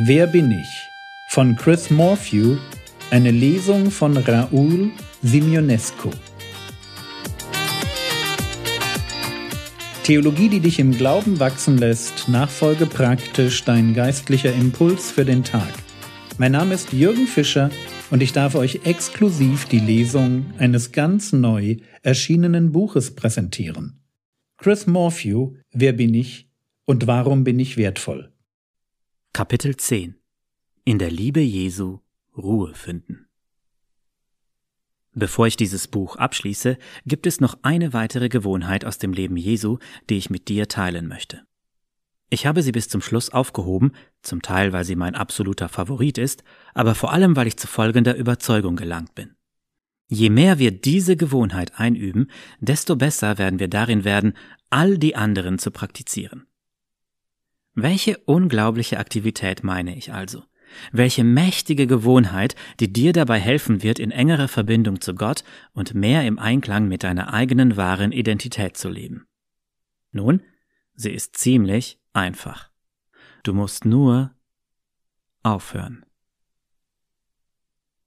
Wer bin ich? von Chris Morphew, eine Lesung von Raoul Simionescu. Theologie, die dich im Glauben wachsen lässt, nachfolge praktisch dein geistlicher Impuls für den Tag. Mein Name ist Jürgen Fischer und ich darf euch exklusiv die Lesung eines ganz neu erschienenen Buches präsentieren. Chris Morphew, Wer bin ich und warum bin ich wertvoll? Kapitel 10 In der Liebe Jesu Ruhe finden. Bevor ich dieses Buch abschließe, gibt es noch eine weitere Gewohnheit aus dem Leben Jesu, die ich mit dir teilen möchte. Ich habe sie bis zum Schluss aufgehoben, zum Teil weil sie mein absoluter Favorit ist, aber vor allem weil ich zu folgender Überzeugung gelangt bin. Je mehr wir diese Gewohnheit einüben, desto besser werden wir darin werden, all die anderen zu praktizieren. Welche unglaubliche Aktivität meine ich also? Welche mächtige Gewohnheit, die dir dabei helfen wird, in engerer Verbindung zu Gott und mehr im Einklang mit deiner eigenen wahren Identität zu leben. Nun, sie ist ziemlich einfach. Du musst nur aufhören.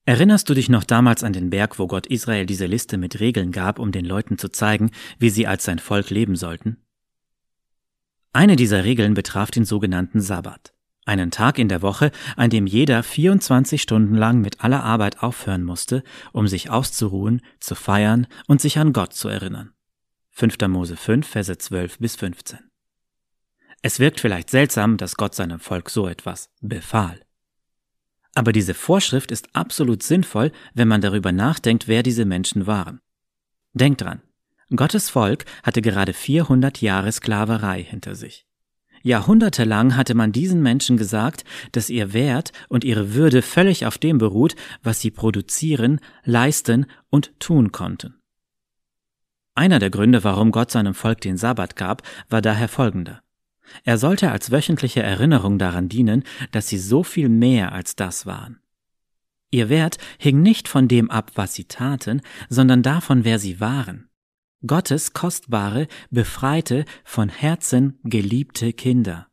Erinnerst du dich noch damals an den Berg, wo Gott Israel diese Liste mit Regeln gab, um den Leuten zu zeigen, wie sie als sein Volk leben sollten? Eine dieser Regeln betraf den sogenannten Sabbat, einen Tag in der Woche, an dem jeder 24 Stunden lang mit aller Arbeit aufhören musste, um sich auszuruhen, zu feiern und sich an Gott zu erinnern. 5. Mose 5, Verse 12 bis 15. Es wirkt vielleicht seltsam, dass Gott seinem Volk so etwas befahl. Aber diese Vorschrift ist absolut sinnvoll, wenn man darüber nachdenkt, wer diese Menschen waren. Denkt dran, Gottes Volk hatte gerade 400 Jahre Sklaverei hinter sich. Jahrhundertelang hatte man diesen Menschen gesagt, dass ihr Wert und ihre Würde völlig auf dem beruht, was sie produzieren, leisten und tun konnten. Einer der Gründe, warum Gott seinem Volk den Sabbat gab, war daher folgender. Er sollte als wöchentliche Erinnerung daran dienen, dass sie so viel mehr als das waren. Ihr Wert hing nicht von dem ab, was sie taten, sondern davon, wer sie waren. Gottes kostbare, befreite, von Herzen geliebte Kinder.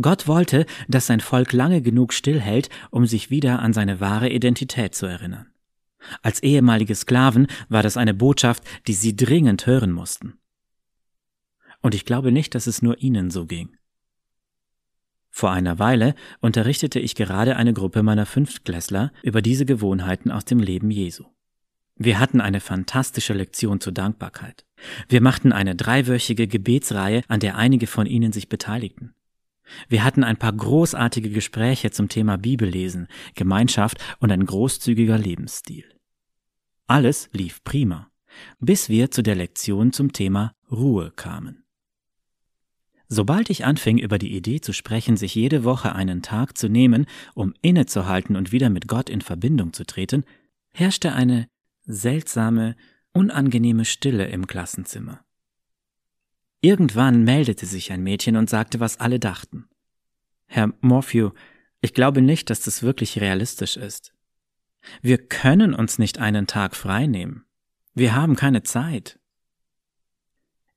Gott wollte, dass sein Volk lange genug stillhält, um sich wieder an seine wahre Identität zu erinnern. Als ehemalige Sklaven war das eine Botschaft, die sie dringend hören mussten. Und ich glaube nicht, dass es nur ihnen so ging. Vor einer Weile unterrichtete ich gerade eine Gruppe meiner Fünftklässler über diese Gewohnheiten aus dem Leben Jesu. Wir hatten eine fantastische Lektion zur Dankbarkeit. Wir machten eine dreiwöchige Gebetsreihe, an der einige von ihnen sich beteiligten. Wir hatten ein paar großartige Gespräche zum Thema Bibellesen, Gemeinschaft und ein großzügiger Lebensstil. Alles lief prima, bis wir zu der Lektion zum Thema Ruhe kamen. Sobald ich anfing, über die Idee zu sprechen, sich jede Woche einen Tag zu nehmen, um innezuhalten und wieder mit Gott in Verbindung zu treten, herrschte eine seltsame, unangenehme Stille im Klassenzimmer. Irgendwann meldete sich ein Mädchen und sagte, was alle dachten. Herr Morphew, ich glaube nicht, dass das wirklich realistisch ist. Wir können uns nicht einen Tag frei nehmen. Wir haben keine Zeit.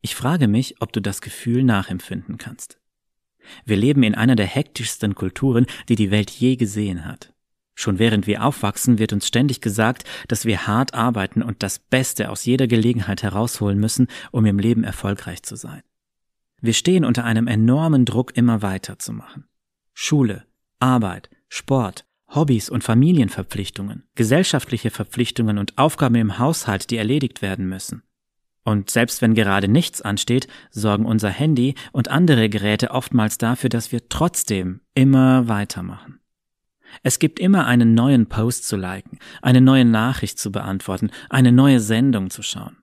Ich frage mich, ob du das Gefühl nachempfinden kannst. Wir leben in einer der hektischsten Kulturen, die die Welt je gesehen hat. Schon während wir aufwachsen, wird uns ständig gesagt, dass wir hart arbeiten und das Beste aus jeder Gelegenheit herausholen müssen, um im Leben erfolgreich zu sein. Wir stehen unter einem enormen Druck, immer weiterzumachen. Schule, Arbeit, Sport, Hobbys und Familienverpflichtungen, gesellschaftliche Verpflichtungen und Aufgaben im Haushalt, die erledigt werden müssen. Und selbst wenn gerade nichts ansteht, sorgen unser Handy und andere Geräte oftmals dafür, dass wir trotzdem immer weitermachen. Es gibt immer einen neuen Post zu liken, eine neue Nachricht zu beantworten, eine neue Sendung zu schauen.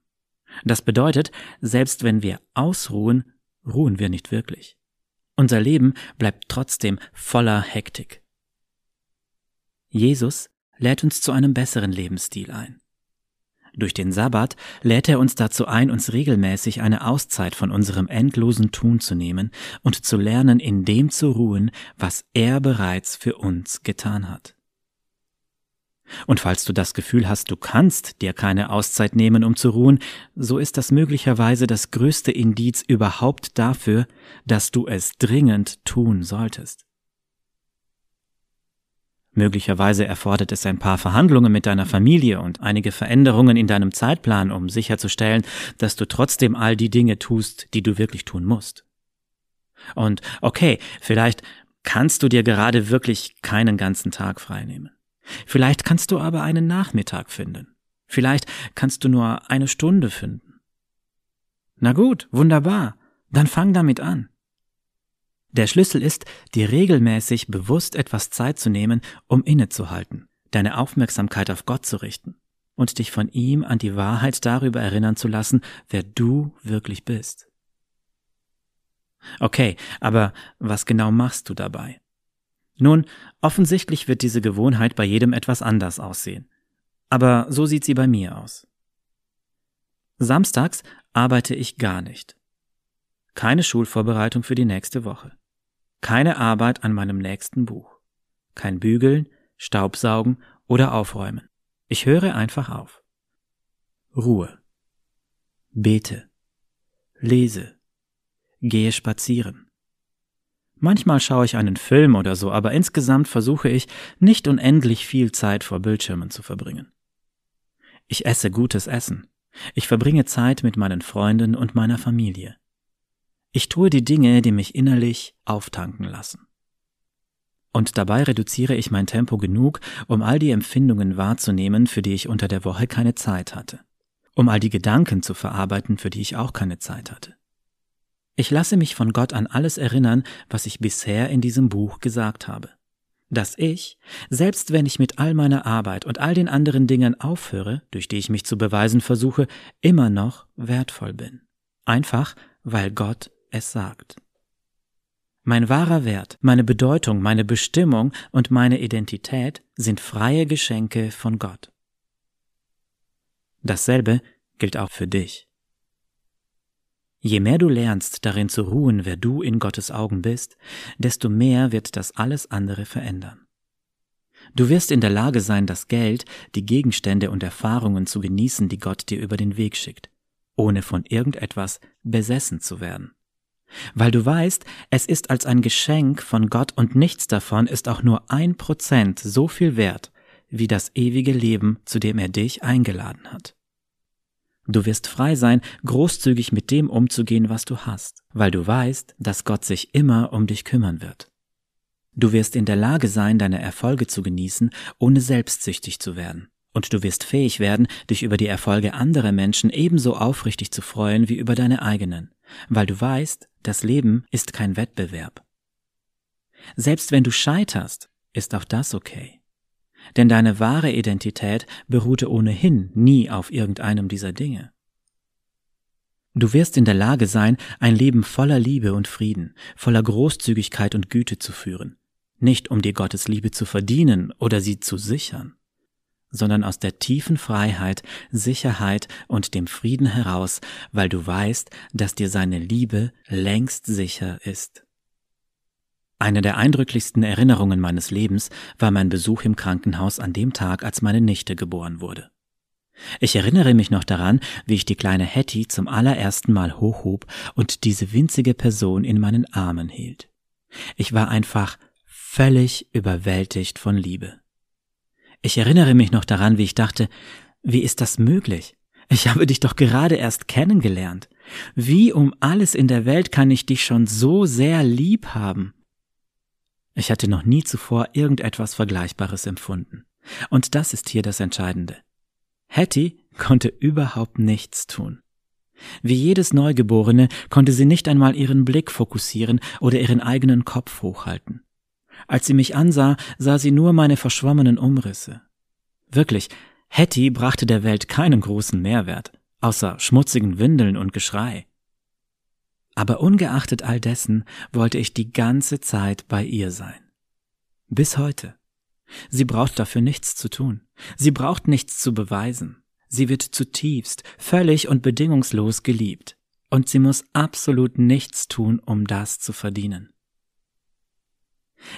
Das bedeutet, selbst wenn wir ausruhen, ruhen wir nicht wirklich. Unser Leben bleibt trotzdem voller Hektik. Jesus lädt uns zu einem besseren Lebensstil ein. Durch den Sabbat lädt er uns dazu ein, uns regelmäßig eine Auszeit von unserem endlosen Tun zu nehmen und zu lernen, in dem zu ruhen, was er bereits für uns getan hat. Und falls du das Gefühl hast, du kannst dir keine Auszeit nehmen, um zu ruhen, so ist das möglicherweise das größte Indiz überhaupt dafür, dass du es dringend tun solltest. Möglicherweise erfordert es ein paar Verhandlungen mit deiner Familie und einige Veränderungen in deinem Zeitplan, um sicherzustellen, dass du trotzdem all die Dinge tust, die du wirklich tun musst. Und okay, vielleicht kannst du dir gerade wirklich keinen ganzen Tag freinehmen. Vielleicht kannst du aber einen Nachmittag finden. Vielleicht kannst du nur eine Stunde finden. Na gut, wunderbar. Dann fang damit an. Der Schlüssel ist, dir regelmäßig bewusst etwas Zeit zu nehmen, um innezuhalten, deine Aufmerksamkeit auf Gott zu richten und dich von ihm an die Wahrheit darüber erinnern zu lassen, wer du wirklich bist. Okay, aber was genau machst du dabei? Nun, offensichtlich wird diese Gewohnheit bei jedem etwas anders aussehen. Aber so sieht sie bei mir aus. Samstags arbeite ich gar nicht. Keine Schulvorbereitung für die nächste Woche. Keine Arbeit an meinem nächsten Buch. Kein Bügeln, Staubsaugen oder Aufräumen. Ich höre einfach auf. Ruhe. Bete. Lese. Gehe spazieren. Manchmal schaue ich einen Film oder so, aber insgesamt versuche ich, nicht unendlich viel Zeit vor Bildschirmen zu verbringen. Ich esse gutes Essen. Ich verbringe Zeit mit meinen Freunden und meiner Familie. Ich tue die Dinge, die mich innerlich auftanken lassen. Und dabei reduziere ich mein Tempo genug, um all die Empfindungen wahrzunehmen, für die ich unter der Woche keine Zeit hatte. Um all die Gedanken zu verarbeiten, für die ich auch keine Zeit hatte. Ich lasse mich von Gott an alles erinnern, was ich bisher in diesem Buch gesagt habe. Dass ich, selbst wenn ich mit all meiner Arbeit und all den anderen Dingen aufhöre, durch die ich mich zu beweisen versuche, immer noch wertvoll bin. Einfach, weil Gott es sagt. Mein wahrer Wert, meine Bedeutung, meine Bestimmung und meine Identität sind freie Geschenke von Gott. Dasselbe gilt auch für dich. Je mehr du lernst, darin zu ruhen, wer du in Gottes Augen bist, desto mehr wird das alles andere verändern. Du wirst in der Lage sein, das Geld, die Gegenstände und Erfahrungen zu genießen, die Gott dir über den Weg schickt, ohne von irgendetwas besessen zu werden. Weil du weißt, es ist als ein Geschenk von Gott und nichts davon ist auch nur ein Prozent so viel wert wie das ewige Leben, zu dem er dich eingeladen hat. Du wirst frei sein, großzügig mit dem umzugehen, was du hast, weil du weißt, dass Gott sich immer um dich kümmern wird. Du wirst in der Lage sein, deine Erfolge zu genießen, ohne selbstsüchtig zu werden. Und du wirst fähig werden, dich über die Erfolge anderer Menschen ebenso aufrichtig zu freuen wie über deine eigenen, weil du weißt, das Leben ist kein Wettbewerb. Selbst wenn du scheiterst, ist auch das okay denn deine wahre Identität beruhte ohnehin nie auf irgendeinem dieser Dinge. Du wirst in der Lage sein, ein Leben voller Liebe und Frieden, voller Großzügigkeit und Güte zu führen, nicht um dir Gottes Liebe zu verdienen oder sie zu sichern, sondern aus der tiefen Freiheit, Sicherheit und dem Frieden heraus, weil du weißt, dass dir seine Liebe längst sicher ist. Eine der eindrücklichsten Erinnerungen meines Lebens war mein Besuch im Krankenhaus an dem Tag, als meine Nichte geboren wurde. Ich erinnere mich noch daran, wie ich die kleine Hetty zum allerersten Mal hochhob und diese winzige Person in meinen Armen hielt. Ich war einfach völlig überwältigt von Liebe. Ich erinnere mich noch daran, wie ich dachte, wie ist das möglich? Ich habe dich doch gerade erst kennengelernt. Wie um alles in der Welt kann ich dich schon so sehr lieb haben? Ich hatte noch nie zuvor irgendetwas Vergleichbares empfunden. Und das ist hier das Entscheidende. Hattie konnte überhaupt nichts tun. Wie jedes Neugeborene konnte sie nicht einmal ihren Blick fokussieren oder ihren eigenen Kopf hochhalten. Als sie mich ansah, sah sie nur meine verschwommenen Umrisse. Wirklich, Hattie brachte der Welt keinen großen Mehrwert, außer schmutzigen Windeln und Geschrei. Aber ungeachtet all dessen wollte ich die ganze Zeit bei ihr sein. Bis heute. Sie braucht dafür nichts zu tun. Sie braucht nichts zu beweisen. Sie wird zutiefst, völlig und bedingungslos geliebt. Und sie muss absolut nichts tun, um das zu verdienen.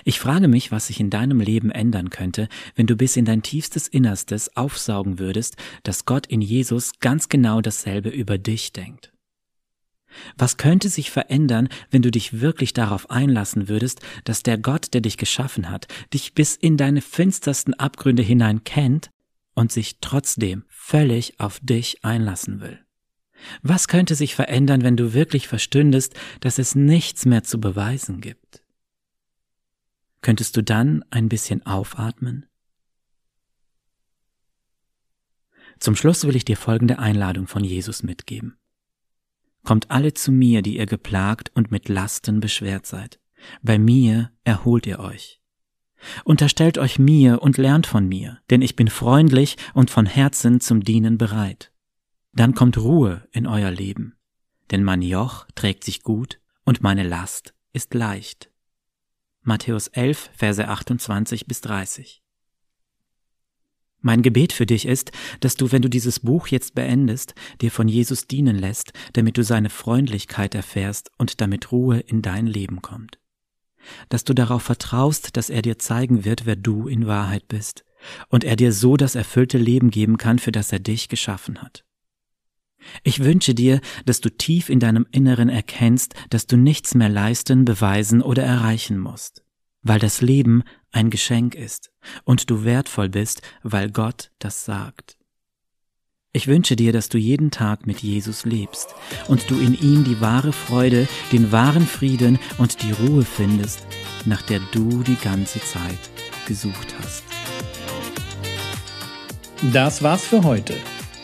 Ich frage mich, was sich in deinem Leben ändern könnte, wenn du bis in dein tiefstes Innerstes aufsaugen würdest, dass Gott in Jesus ganz genau dasselbe über dich denkt. Was könnte sich verändern, wenn du dich wirklich darauf einlassen würdest, dass der Gott, der dich geschaffen hat, dich bis in deine finstersten Abgründe hinein kennt und sich trotzdem völlig auf dich einlassen will? Was könnte sich verändern, wenn du wirklich verstündest, dass es nichts mehr zu beweisen gibt? Könntest du dann ein bisschen aufatmen? Zum Schluss will ich dir folgende Einladung von Jesus mitgeben. Kommt alle zu mir, die ihr geplagt und mit Lasten beschwert seid. Bei mir erholt ihr euch. Unterstellt euch mir und lernt von mir, denn ich bin freundlich und von Herzen zum Dienen bereit. Dann kommt Ruhe in euer Leben, denn mein Joch trägt sich gut und meine Last ist leicht. Matthäus 11, Verse 28 bis 30. Mein Gebet für dich ist, dass du, wenn du dieses Buch jetzt beendest, dir von Jesus dienen lässt, damit du seine Freundlichkeit erfährst und damit Ruhe in dein Leben kommt. Dass du darauf vertraust, dass er dir zeigen wird, wer du in Wahrheit bist, und er dir so das erfüllte Leben geben kann, für das er dich geschaffen hat. Ich wünsche dir, dass du tief in deinem Inneren erkennst, dass du nichts mehr leisten, beweisen oder erreichen musst weil das Leben ein Geschenk ist und du wertvoll bist, weil Gott das sagt. Ich wünsche dir, dass du jeden Tag mit Jesus lebst und du in ihm die wahre Freude, den wahren Frieden und die Ruhe findest, nach der du die ganze Zeit gesucht hast. Das war's für heute.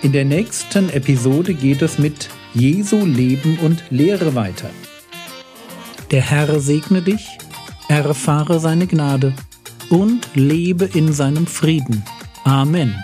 In der nächsten Episode geht es mit Jesu Leben und Lehre weiter. Der Herr segne dich erfahre seine Gnade und lebe in seinem Frieden. Amen.